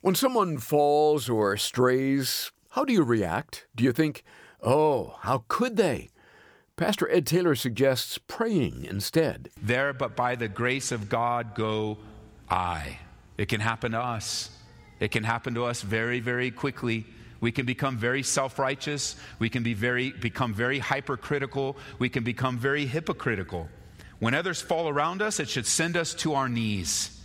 When someone falls or strays, how do you react? Do you think, oh, how could they? Pastor Ed Taylor suggests praying instead. There, but by the grace of God, go I. It can happen to us. It can happen to us very, very quickly. We can become very self righteous. We can be very, become very hypercritical. We can become very hypocritical. When others fall around us, it should send us to our knees.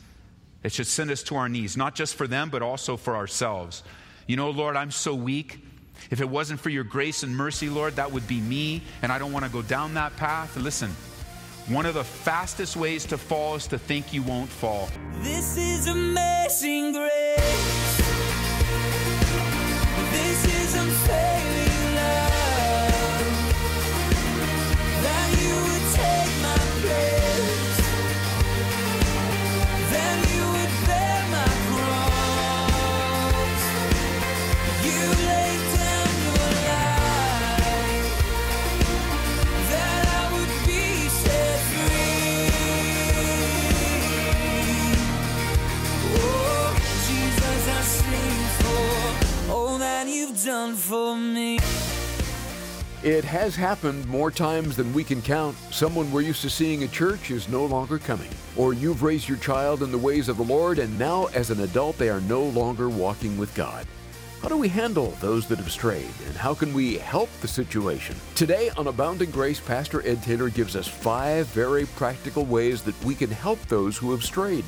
It should send us to our knees, not just for them, but also for ourselves. You know, Lord, I'm so weak. If it wasn't for your grace and mercy, Lord, that would be me, and I don't want to go down that path. Listen, one of the fastest ways to fall is to think you won't fall. This is amazing grace. Has happened more times than we can count. Someone we're used to seeing at church is no longer coming. Or you've raised your child in the ways of the Lord, and now as an adult they are no longer walking with God. How do we handle those that have strayed, and how can we help the situation? Today on Abounding Grace, Pastor Ed Taylor gives us five very practical ways that we can help those who have strayed.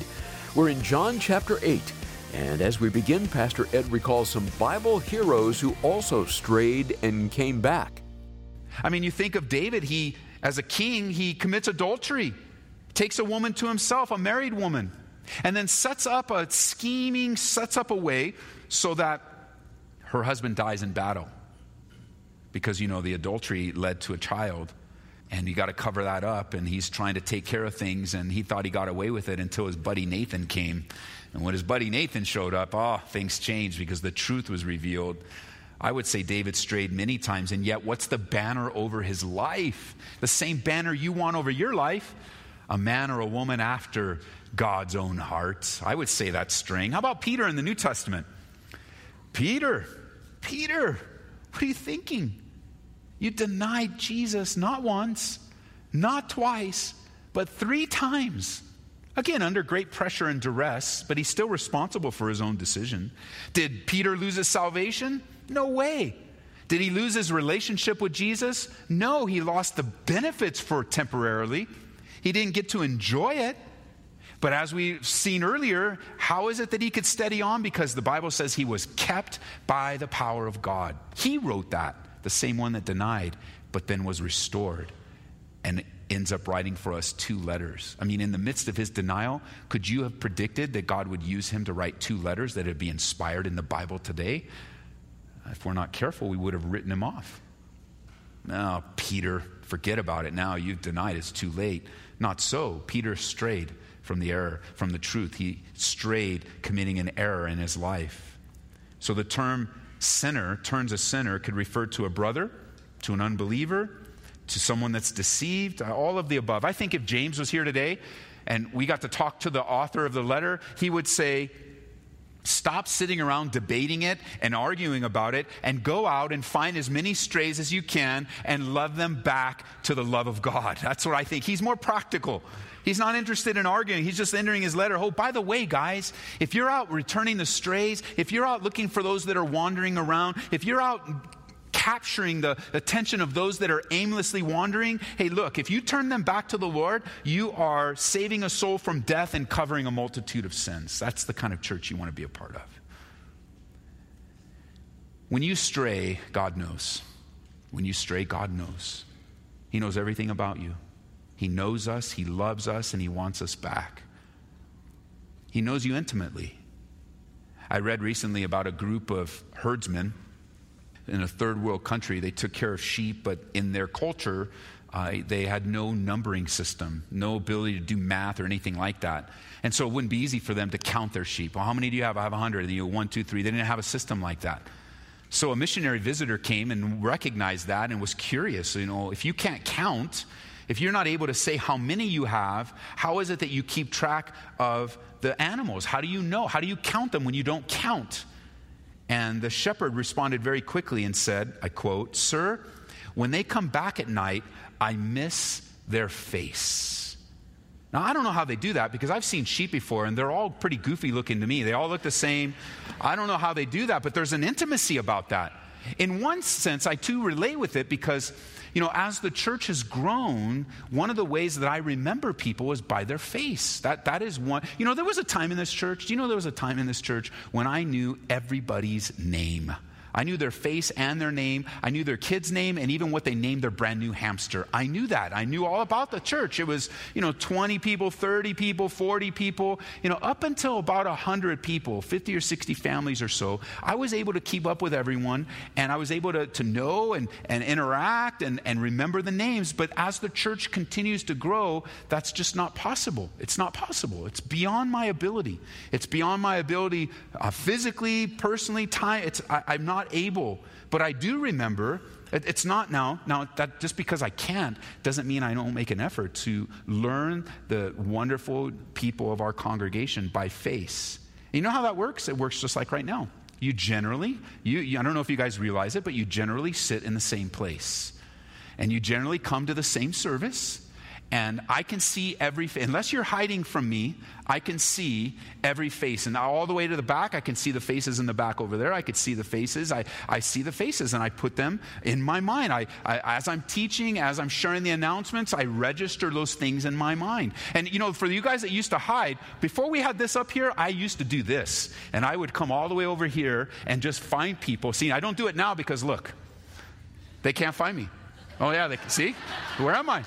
We're in John chapter 8, and as we begin, Pastor Ed recalls some Bible heroes who also strayed and came back. I mean, you think of David, he, as a king, he commits adultery, takes a woman to himself, a married woman, and then sets up a scheming, sets up a way so that her husband dies in battle. Because, you know, the adultery led to a child, and you got to cover that up, and he's trying to take care of things, and he thought he got away with it until his buddy Nathan came. And when his buddy Nathan showed up, oh, things changed because the truth was revealed. I would say David strayed many times, and yet what's the banner over his life? The same banner you want over your life? A man or a woman after God's own heart. I would say that's straying. How about Peter in the New Testament? Peter, Peter, what are you thinking? You denied Jesus not once, not twice, but three times. Again, under great pressure and duress, but he's still responsible for his own decision. Did Peter lose his salvation? No way. Did he lose his relationship with Jesus? No, he lost the benefits for temporarily. He didn't get to enjoy it. But as we've seen earlier, how is it that he could steady on? Because the Bible says he was kept by the power of God. He wrote that, the same one that denied, but then was restored and ends up writing for us two letters. I mean, in the midst of his denial, could you have predicted that God would use him to write two letters that would be inspired in the Bible today? If we're not careful, we would have written him off. No, Peter, forget about it now. You've denied, it's too late. Not so. Peter strayed from the error, from the truth. He strayed, committing an error in his life. So the term sinner, turns a sinner, could refer to a brother, to an unbeliever, to someone that's deceived, all of the above. I think if James was here today and we got to talk to the author of the letter, he would say, Stop sitting around debating it and arguing about it and go out and find as many strays as you can and love them back to the love of God. That's what I think. He's more practical. He's not interested in arguing. He's just entering his letter. Oh, by the way, guys, if you're out returning the strays, if you're out looking for those that are wandering around, if you're out capturing the attention of those that are aimlessly wandering, hey, look, if you turn them back to the Lord, you are saving a soul from death and covering a multitude of sins. That's the kind of church you want to be a part of. When you stray, God knows. When you stray, God knows. He knows everything about you. He knows us, He loves us, and He wants us back. He knows you intimately. I read recently about a group of herdsmen in a third world country. They took care of sheep, but in their culture, uh, they had no numbering system, no ability to do math or anything like that. And so it wouldn't be easy for them to count their sheep. Well, how many do you have? I have 100. You know, one, two, three. They didn't have a system like that. So a missionary visitor came and recognized that and was curious. You know, if you can't count, if you're not able to say how many you have, how is it that you keep track of the animals? How do you know? How do you count them when you don't count? And the shepherd responded very quickly and said, I quote, Sir, when they come back at night, I miss their face. Now, I don't know how they do that because I've seen sheep before and they're all pretty goofy looking to me. They all look the same. I don't know how they do that, but there's an intimacy about that. In one sense, I too relate with it because you know, as the church has grown, one of the ways that I remember people is by their face. That, that is one. You know, there was a time in this church, do you know there was a time in this church when I knew everybody's name? I knew their face and their name. I knew their kid's name and even what they named their brand new hamster. I knew that. I knew all about the church. It was, you know, 20 people, 30 people, 40 people, you know, up until about 100 people, 50 or 60 families or so. I was able to keep up with everyone and I was able to, to know and, and interact and, and remember the names. But as the church continues to grow, that's just not possible. It's not possible. It's beyond my ability. It's beyond my ability uh, physically, personally, time. It's, I, I'm not not able. But I do remember, it's not now, now that just because I can't doesn't mean I don't make an effort to learn the wonderful people of our congregation by face. And you know how that works? It works just like right now. You generally, you, you, I don't know if you guys realize it, but you generally sit in the same place. And you generally come to the same service and I can see every unless you're hiding from me, I can see every face. And all the way to the back, I can see the faces in the back over there. I could see the faces. I, I see the faces and I put them in my mind. I, I, as I'm teaching, as I'm sharing the announcements, I register those things in my mind. And you know, for you guys that used to hide, before we had this up here, I used to do this. And I would come all the way over here and just find people. See, I don't do it now because look, they can't find me. Oh yeah, they can. see? Where am I?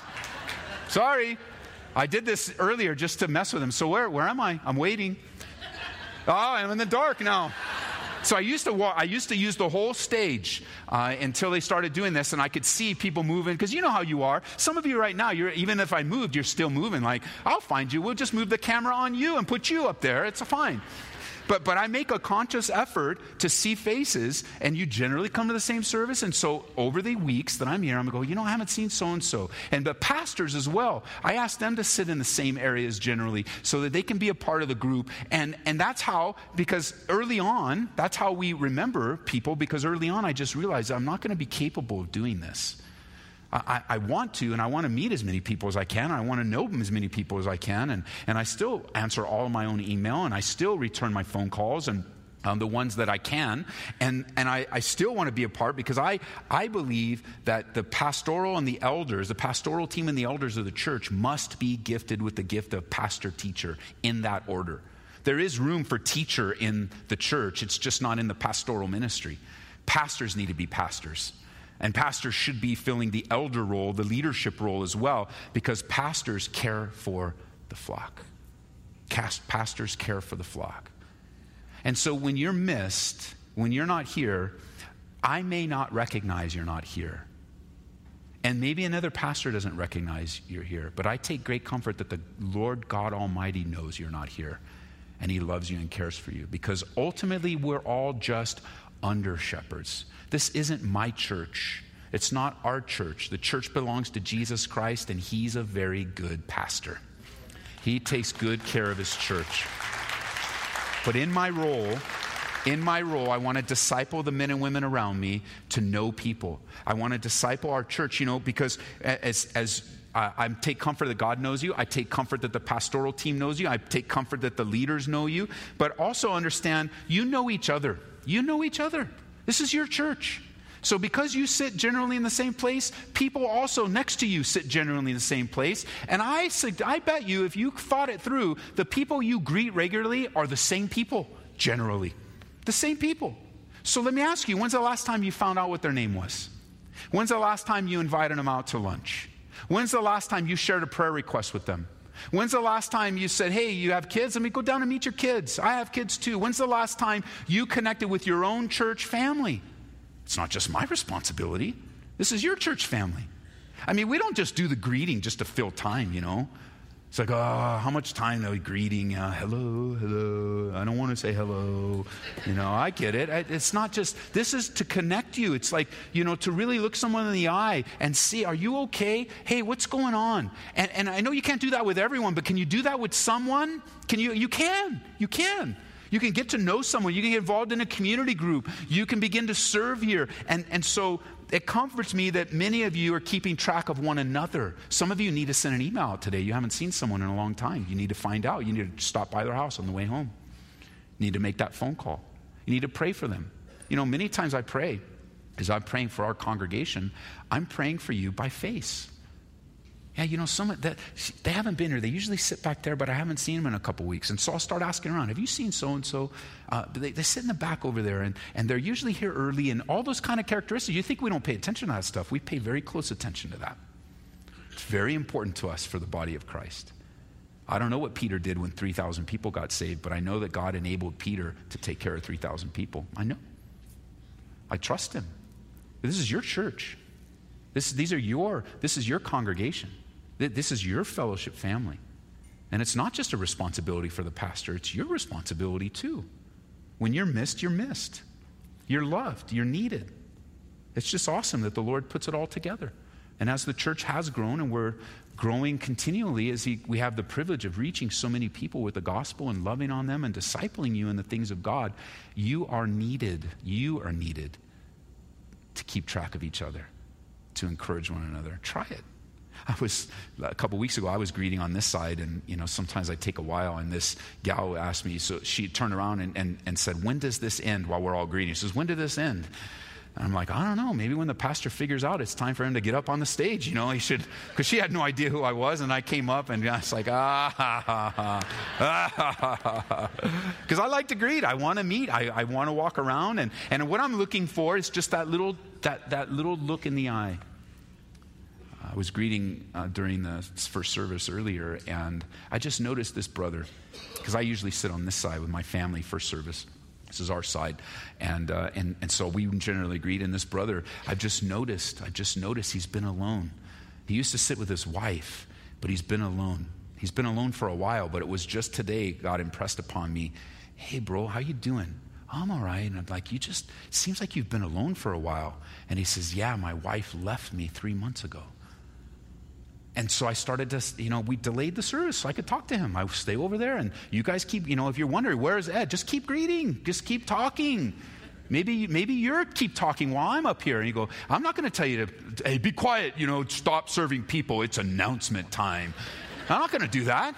Sorry. I did this earlier just to mess with him. So where, where am I? I'm waiting. Oh, I'm in the dark now. So I used to walk, I used to use the whole stage uh, until they started doing this, and I could see people moving because you know how you are. Some of you right now, you're even if I moved, you're still moving. Like I'll find you. We'll just move the camera on you and put you up there. It's fine. But, but I make a conscious effort to see faces, and you generally come to the same service. And so over the weeks that I'm here, I'm going to go, you know, I haven't seen so and so. And but pastors as well, I ask them to sit in the same areas generally so that they can be a part of the group. And, and that's how, because early on, that's how we remember people, because early on I just realized I'm not going to be capable of doing this. I, I, want to, and I want to meet as many people as I can. I want to know as many people as I can. And, and I still answer all my own email, and I still return my phone calls and um, the ones that I can. And, and I, I still want to be a part because I, I believe that the pastoral and the elders, the pastoral team and the elders of the church must be gifted with the gift of pastor teacher in that order. There is room for teacher in the church, it's just not in the pastoral ministry. Pastors need to be pastors. And pastors should be filling the elder role, the leadership role as well, because pastors care for the flock. Pastors care for the flock. And so when you're missed, when you're not here, I may not recognize you're not here. And maybe another pastor doesn't recognize you're here, but I take great comfort that the Lord God Almighty knows you're not here and He loves you and cares for you because ultimately we're all just under shepherds. This isn't my church. It's not our church. The church belongs to Jesus Christ, and He's a very good pastor. He takes good care of His church. But in my role, in my role, I want to disciple the men and women around me to know people. I want to disciple our church, you know, because as, as I take comfort that God knows you. I take comfort that the pastoral team knows you. I take comfort that the leaders know you. But also understand you know each other. You know each other. This is your church. So, because you sit generally in the same place, people also next to you sit generally in the same place. And I, I bet you, if you thought it through, the people you greet regularly are the same people, generally. The same people. So, let me ask you when's the last time you found out what their name was? When's the last time you invited them out to lunch? When's the last time you shared a prayer request with them? When's the last time you said, Hey, you have kids? Let me go down and meet your kids. I have kids too. When's the last time you connected with your own church family? It's not just my responsibility, this is your church family. I mean, we don't just do the greeting just to fill time, you know. It's like, oh, how much time are we greeting? Uh, hello, hello. I don't want to say hello. You know, I get it. It's not just, this is to connect you. It's like, you know, to really look someone in the eye and see, are you okay? Hey, what's going on? And, and I know you can't do that with everyone, but can you do that with someone? Can you? You can. You can. You can get to know someone. You can get involved in a community group. You can begin to serve here. And, and so it comforts me that many of you are keeping track of one another. Some of you need to send an email out today. You haven't seen someone in a long time. You need to find out. You need to stop by their house on the way home. You need to make that phone call. You need to pray for them. You know, many times I pray, as I'm praying for our congregation, I'm praying for you by face. Yeah, you know, some that they haven't been here. They usually sit back there, but I haven't seen them in a couple weeks. And so I'll start asking around. Have you seen so and so? They, sit in the back over there, and, and they're usually here early, and all those kind of characteristics. You think we don't pay attention to that stuff? We pay very close attention to that. It's very important to us for the body of Christ. I don't know what Peter did when 3,000 people got saved, but I know that God enabled Peter to take care of 3,000 people. I know. I trust him. This is your church. This, these are your, this is your congregation. This is your fellowship family. And it's not just a responsibility for the pastor, it's your responsibility too. When you're missed, you're missed. You're loved, you're needed. It's just awesome that the Lord puts it all together. And as the church has grown and we're growing continually, as he, we have the privilege of reaching so many people with the gospel and loving on them and discipling you in the things of God, you are needed. You are needed to keep track of each other, to encourage one another. Try it. I was a couple weeks ago. I was greeting on this side, and you know sometimes I take a while. And this gal asked me, so she turned around and, and, and said, "When does this end?" While we're all greeting, she says, "When did this end?" And I'm like, I don't know. Maybe when the pastor figures out it's time for him to get up on the stage, you know, he should, because she had no idea who I was, and I came up and I was like, ah, ha, ha, ha, ah, because I like to greet. I want to meet. I, I want to walk around, and and what I'm looking for is just that little that that little look in the eye I was greeting uh, during the first service earlier, and I just noticed this brother, because I usually sit on this side with my family first service. This is our side. And, uh, and, and so we generally greet. And this brother, I've just noticed, I just noticed he's been alone. He used to sit with his wife, but he's been alone. He's been alone for a while, but it was just today God impressed upon me, hey, bro, how you doing? I'm all right. And I'm like, you just, seems like you've been alone for a while. And he says, yeah, my wife left me three months ago. And so I started to, you know, we delayed the service so I could talk to him. I stay over there, and you guys keep, you know, if you're wondering, where's Ed? Just keep greeting, just keep talking. Maybe, maybe you're keep talking while I'm up here. And you go, I'm not going to tell you to, hey, be quiet, you know, stop serving people. It's announcement time. I'm not going to do that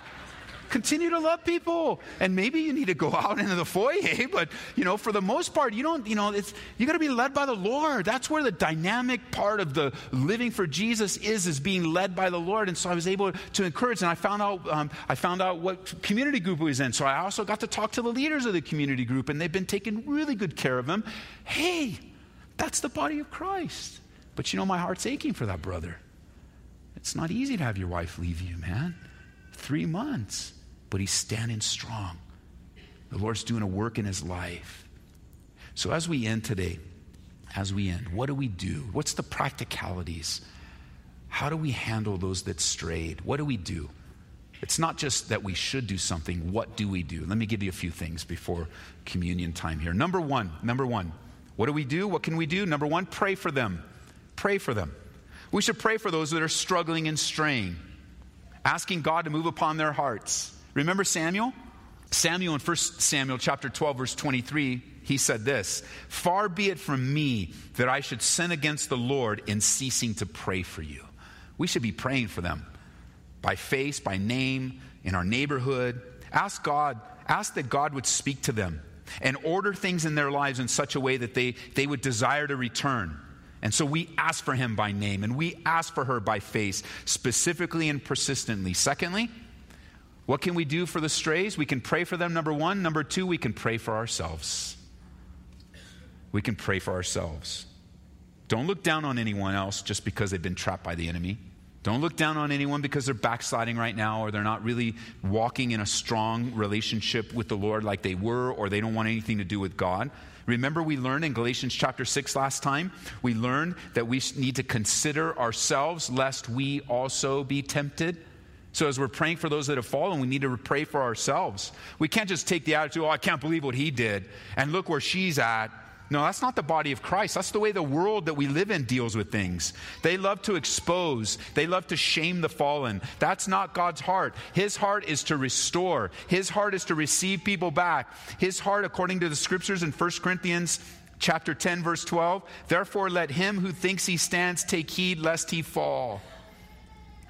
continue to love people. And maybe you need to go out into the foyer, but you know, for the most part, you don't, you know, it's you got to be led by the Lord. That's where the dynamic part of the living for Jesus is, is being led by the Lord. And so I was able to encourage, and I found out, um, I found out what community group he was in. So I also got to talk to the leaders of the community group, and they've been taking really good care of him. Hey, that's the body of Christ. But you know, my heart's aching for that brother. It's not easy to have your wife leave you, man. Three months but he's standing strong. The Lord's doing a work in his life. So, as we end today, as we end, what do we do? What's the practicalities? How do we handle those that strayed? What do we do? It's not just that we should do something. What do we do? Let me give you a few things before communion time here. Number one, number one, what do we do? What can we do? Number one, pray for them. Pray for them. We should pray for those that are struggling and straying, asking God to move upon their hearts. Remember Samuel? Samuel in 1 Samuel chapter 12 verse 23, he said this, "Far be it from me that I should sin against the Lord in ceasing to pray for you." We should be praying for them by face, by name, in our neighborhood. Ask God, ask that God would speak to them and order things in their lives in such a way that they, they would desire to return. And so we ask for him by name and we ask for her by face, specifically and persistently. Secondly, what can we do for the strays? We can pray for them, number one. Number two, we can pray for ourselves. We can pray for ourselves. Don't look down on anyone else just because they've been trapped by the enemy. Don't look down on anyone because they're backsliding right now or they're not really walking in a strong relationship with the Lord like they were or they don't want anything to do with God. Remember, we learned in Galatians chapter 6 last time, we learned that we need to consider ourselves lest we also be tempted. So, as we're praying for those that have fallen, we need to pray for ourselves. We can't just take the attitude, oh, I can't believe what he did, and look where she's at. No, that's not the body of Christ. That's the way the world that we live in deals with things. They love to expose, they love to shame the fallen. That's not God's heart. His heart is to restore, His heart is to receive people back. His heart, according to the scriptures in 1 Corinthians chapter 10, verse 12, therefore let him who thinks he stands take heed lest he fall.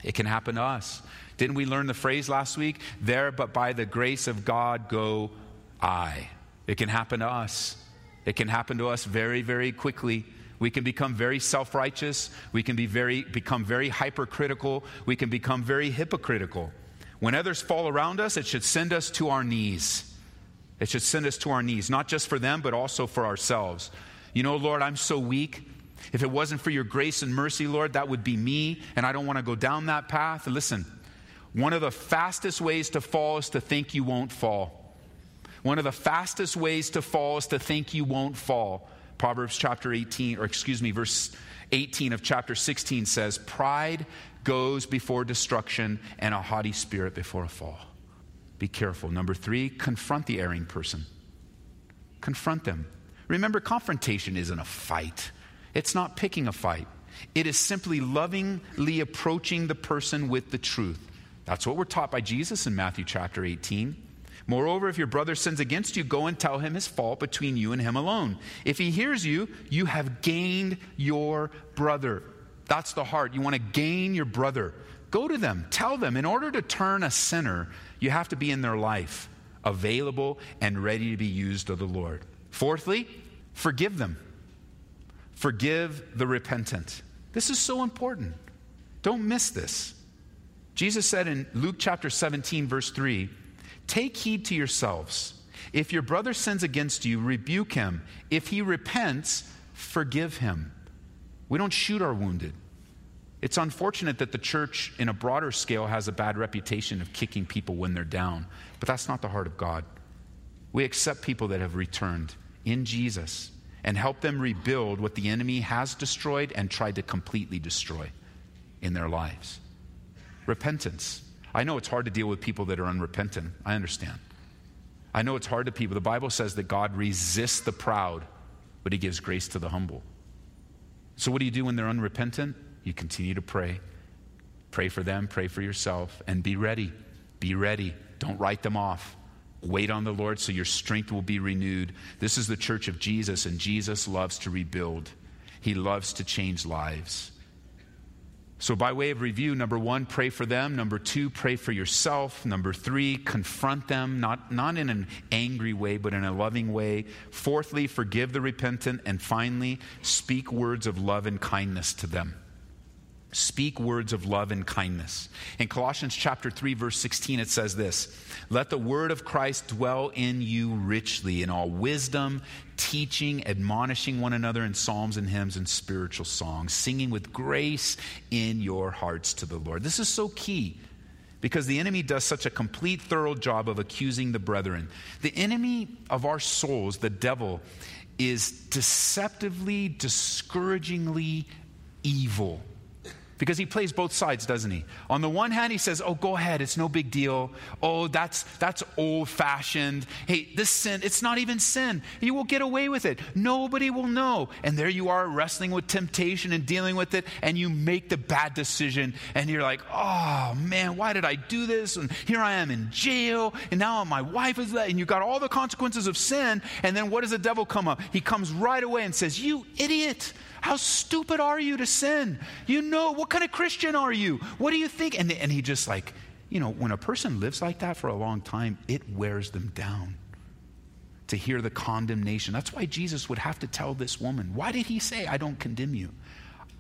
It can happen to us. Didn't we learn the phrase last week? There, but by the grace of God go I. It can happen to us. It can happen to us very, very quickly. We can become very self righteous. We can be very, become very hypercritical. We can become very hypocritical. When others fall around us, it should send us to our knees. It should send us to our knees, not just for them, but also for ourselves. You know, Lord, I'm so weak. If it wasn't for your grace and mercy, Lord, that would be me, and I don't want to go down that path. Listen, one of the fastest ways to fall is to think you won't fall. One of the fastest ways to fall is to think you won't fall. Proverbs chapter 18, or excuse me, verse 18 of chapter 16 says, Pride goes before destruction, and a haughty spirit before a fall. Be careful. Number three, confront the erring person. Confront them. Remember, confrontation isn't a fight, it's not picking a fight. It is simply lovingly approaching the person with the truth. That's what we're taught by Jesus in Matthew chapter 18. Moreover, if your brother sins against you, go and tell him his fault between you and him alone. If he hears you, you have gained your brother. That's the heart. You want to gain your brother. Go to them, tell them. In order to turn a sinner, you have to be in their life, available and ready to be used of the Lord. Fourthly, forgive them. Forgive the repentant. This is so important. Don't miss this. Jesus said in Luke chapter 17, verse 3 Take heed to yourselves. If your brother sins against you, rebuke him. If he repents, forgive him. We don't shoot our wounded. It's unfortunate that the church, in a broader scale, has a bad reputation of kicking people when they're down, but that's not the heart of God. We accept people that have returned in Jesus and help them rebuild what the enemy has destroyed and tried to completely destroy in their lives. Repentance. I know it's hard to deal with people that are unrepentant. I understand. I know it's hard to people. The Bible says that God resists the proud, but he gives grace to the humble. So, what do you do when they're unrepentant? You continue to pray. Pray for them, pray for yourself, and be ready. Be ready. Don't write them off. Wait on the Lord so your strength will be renewed. This is the church of Jesus, and Jesus loves to rebuild, He loves to change lives. So, by way of review, number one, pray for them. Number two, pray for yourself. Number three, confront them, not, not in an angry way, but in a loving way. Fourthly, forgive the repentant. And finally, speak words of love and kindness to them. Speak words of love and kindness. In Colossians chapter 3 verse 16 it says this, "Let the word of Christ dwell in you richly in all wisdom, teaching, admonishing one another in psalms and hymns and spiritual songs, singing with grace in your hearts to the Lord." This is so key because the enemy does such a complete thorough job of accusing the brethren. The enemy of our souls, the devil, is deceptively, discouragingly evil because he plays both sides, doesn't he? On the one hand, he says, "Oh, go ahead, it's no big deal. Oh, that's that's old-fashioned. Hey, this sin, it's not even sin. You will get away with it. Nobody will know." And there you are wrestling with temptation and dealing with it, and you make the bad decision, and you're like, "Oh, man, why did I do this?" And here I am in jail, and now my wife is that, and you got all the consequences of sin, and then what does the devil come up? He comes right away and says, "You idiot." How stupid are you to sin? You know, what kind of Christian are you? What do you think? And, and he just like, you know, when a person lives like that for a long time, it wears them down to hear the condemnation. That's why Jesus would have to tell this woman, why did he say, I don't condemn you?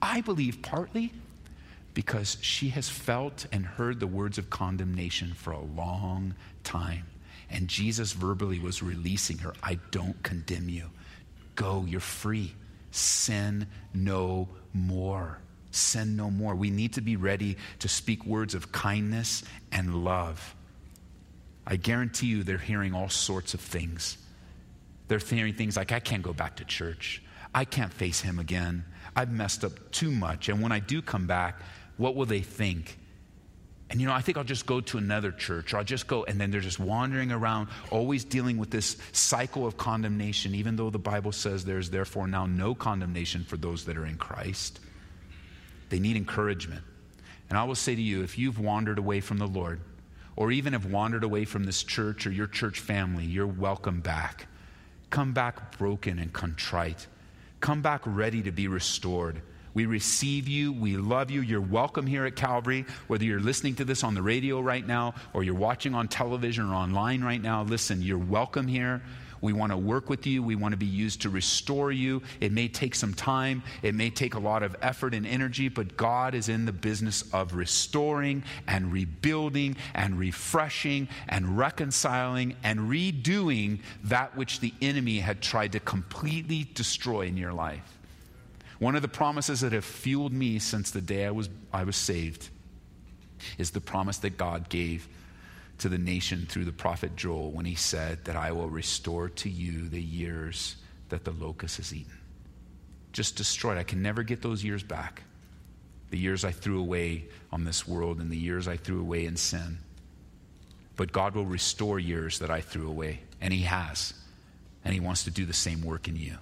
I believe partly because she has felt and heard the words of condemnation for a long time. And Jesus verbally was releasing her I don't condemn you. Go, you're free sin no more. Sin no more. We need to be ready to speak words of kindness and love. I guarantee you they're hearing all sorts of things. They're hearing things like, I can't go back to church. I can't face him again. I've messed up too much. And when I do come back, what will they think? And you know, I think I'll just go to another church or I'll just go, and then they're just wandering around, always dealing with this cycle of condemnation, even though the Bible says there's therefore now no condemnation for those that are in Christ. They need encouragement. And I will say to you, if you've wandered away from the Lord, or even have wandered away from this church or your church family, you're welcome back. Come back broken and contrite. Come back ready to be restored. We receive you. We love you. You're welcome here at Calvary. Whether you're listening to this on the radio right now or you're watching on television or online right now, listen, you're welcome here. We want to work with you. We want to be used to restore you. It may take some time, it may take a lot of effort and energy, but God is in the business of restoring and rebuilding and refreshing and reconciling and redoing that which the enemy had tried to completely destroy in your life. One of the promises that have fueled me since the day I was, I was saved is the promise that God gave to the nation through the prophet Joel when he said that I will restore to you the years that the locust has eaten. Just destroyed. I can never get those years back. The years I threw away on this world and the years I threw away in sin. But God will restore years that I threw away, and He has. And He wants to do the same work in you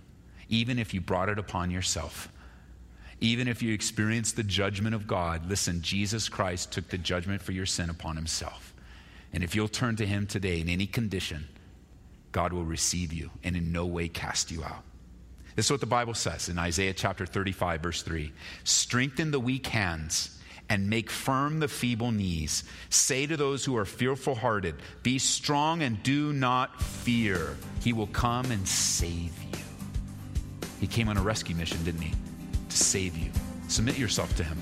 even if you brought it upon yourself. Even if you experienced the judgment of God, listen, Jesus Christ took the judgment for your sin upon himself. And if you'll turn to him today in any condition, God will receive you and in no way cast you out. This is what the Bible says in Isaiah chapter 35, verse 3 Strengthen the weak hands and make firm the feeble knees. Say to those who are fearful hearted, Be strong and do not fear. He will come and save you. He came on a rescue mission, didn't he? To save you. Submit yourself to Him.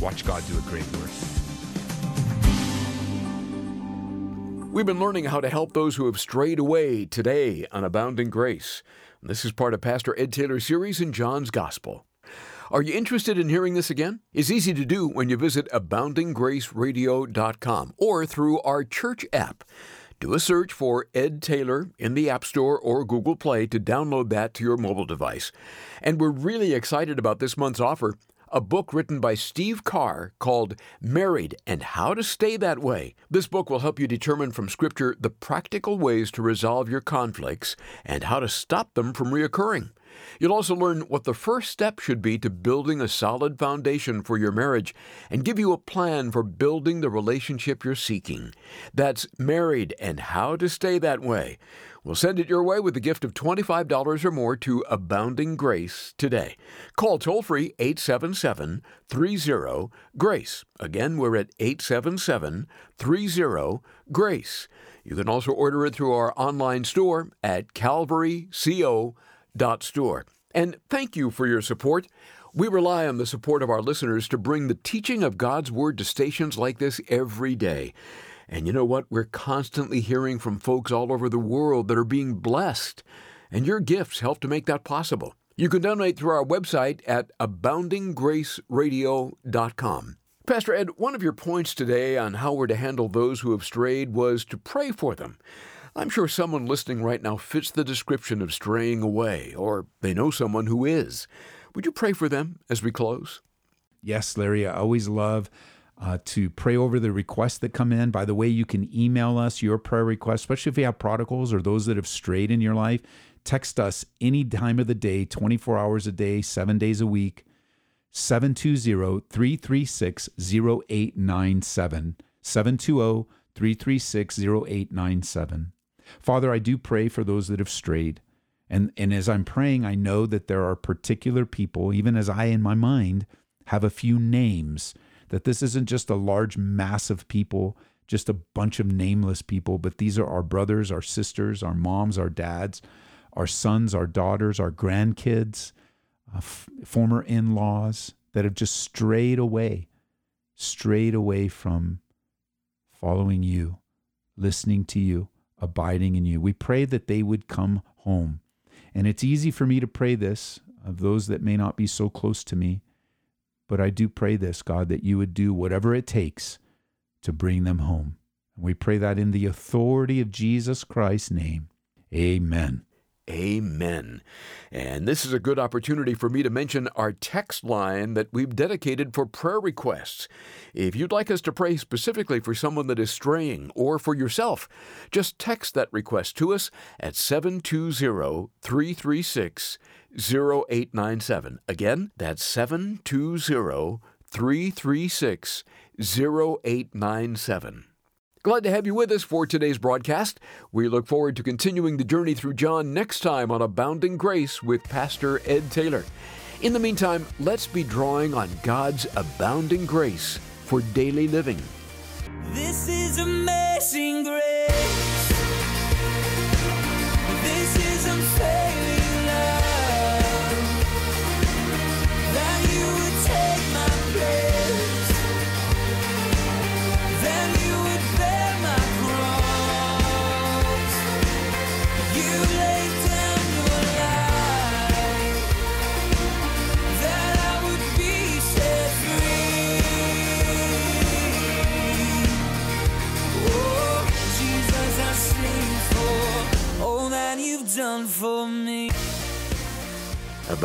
Watch God do a great work. We've been learning how to help those who have strayed away today on Abounding Grace. This is part of Pastor Ed Taylor's series in John's Gospel. Are you interested in hearing this again? It's easy to do when you visit aboundinggraceradio.com or through our church app. Do a search for Ed Taylor in the App Store or Google Play to download that to your mobile device. And we're really excited about this month's offer a book written by Steve Carr called Married and How to Stay That Way. This book will help you determine from Scripture the practical ways to resolve your conflicts and how to stop them from reoccurring. You'll also learn what the first step should be to building a solid foundation for your marriage and give you a plan for building the relationship you're seeking. That's Married and How to Stay That Way. We'll send it your way with a gift of $25 or more to Abounding Grace today. Call toll free 877 30 GRACE. Again, we're at 877 30 GRACE. You can also order it through our online store at calvaryco.com store. And thank you for your support. We rely on the support of our listeners to bring the teaching of God's Word to stations like this every day. And you know what? We're constantly hearing from folks all over the world that are being blessed, and your gifts help to make that possible. You can donate through our website at aboundinggraceradio.com. Pastor Ed, one of your points today on how we're to handle those who have strayed was to pray for them. I'm sure someone listening right now fits the description of straying away, or they know someone who is. Would you pray for them as we close? Yes, Larry, I always love uh, to pray over the requests that come in. By the way, you can email us your prayer requests, especially if you have prodigals or those that have strayed in your life. Text us any time of the day, 24 hours a day, seven days a week, 720 336 0897. 720 336 0897. Father, I do pray for those that have strayed. And, and as I'm praying, I know that there are particular people, even as I in my mind have a few names, that this isn't just a large mass of people, just a bunch of nameless people, but these are our brothers, our sisters, our moms, our dads, our sons, our daughters, our grandkids, uh, f- former in laws that have just strayed away, strayed away from following you, listening to you abiding in you. We pray that they would come home. And it's easy for me to pray this of those that may not be so close to me, but I do pray this, God, that you would do whatever it takes to bring them home. And we pray that in the authority of Jesus Christ's name. Amen. Amen. And this is a good opportunity for me to mention our text line that we've dedicated for prayer requests. If you'd like us to pray specifically for someone that is straying or for yourself, just text that request to us at 720 336 0897. Again, that's 720 336 0897. Glad to have you with us for today's broadcast. We look forward to continuing the journey through John next time on Abounding Grace with Pastor Ed Taylor. In the meantime, let's be drawing on God's abounding grace for daily living. This is amazing grace.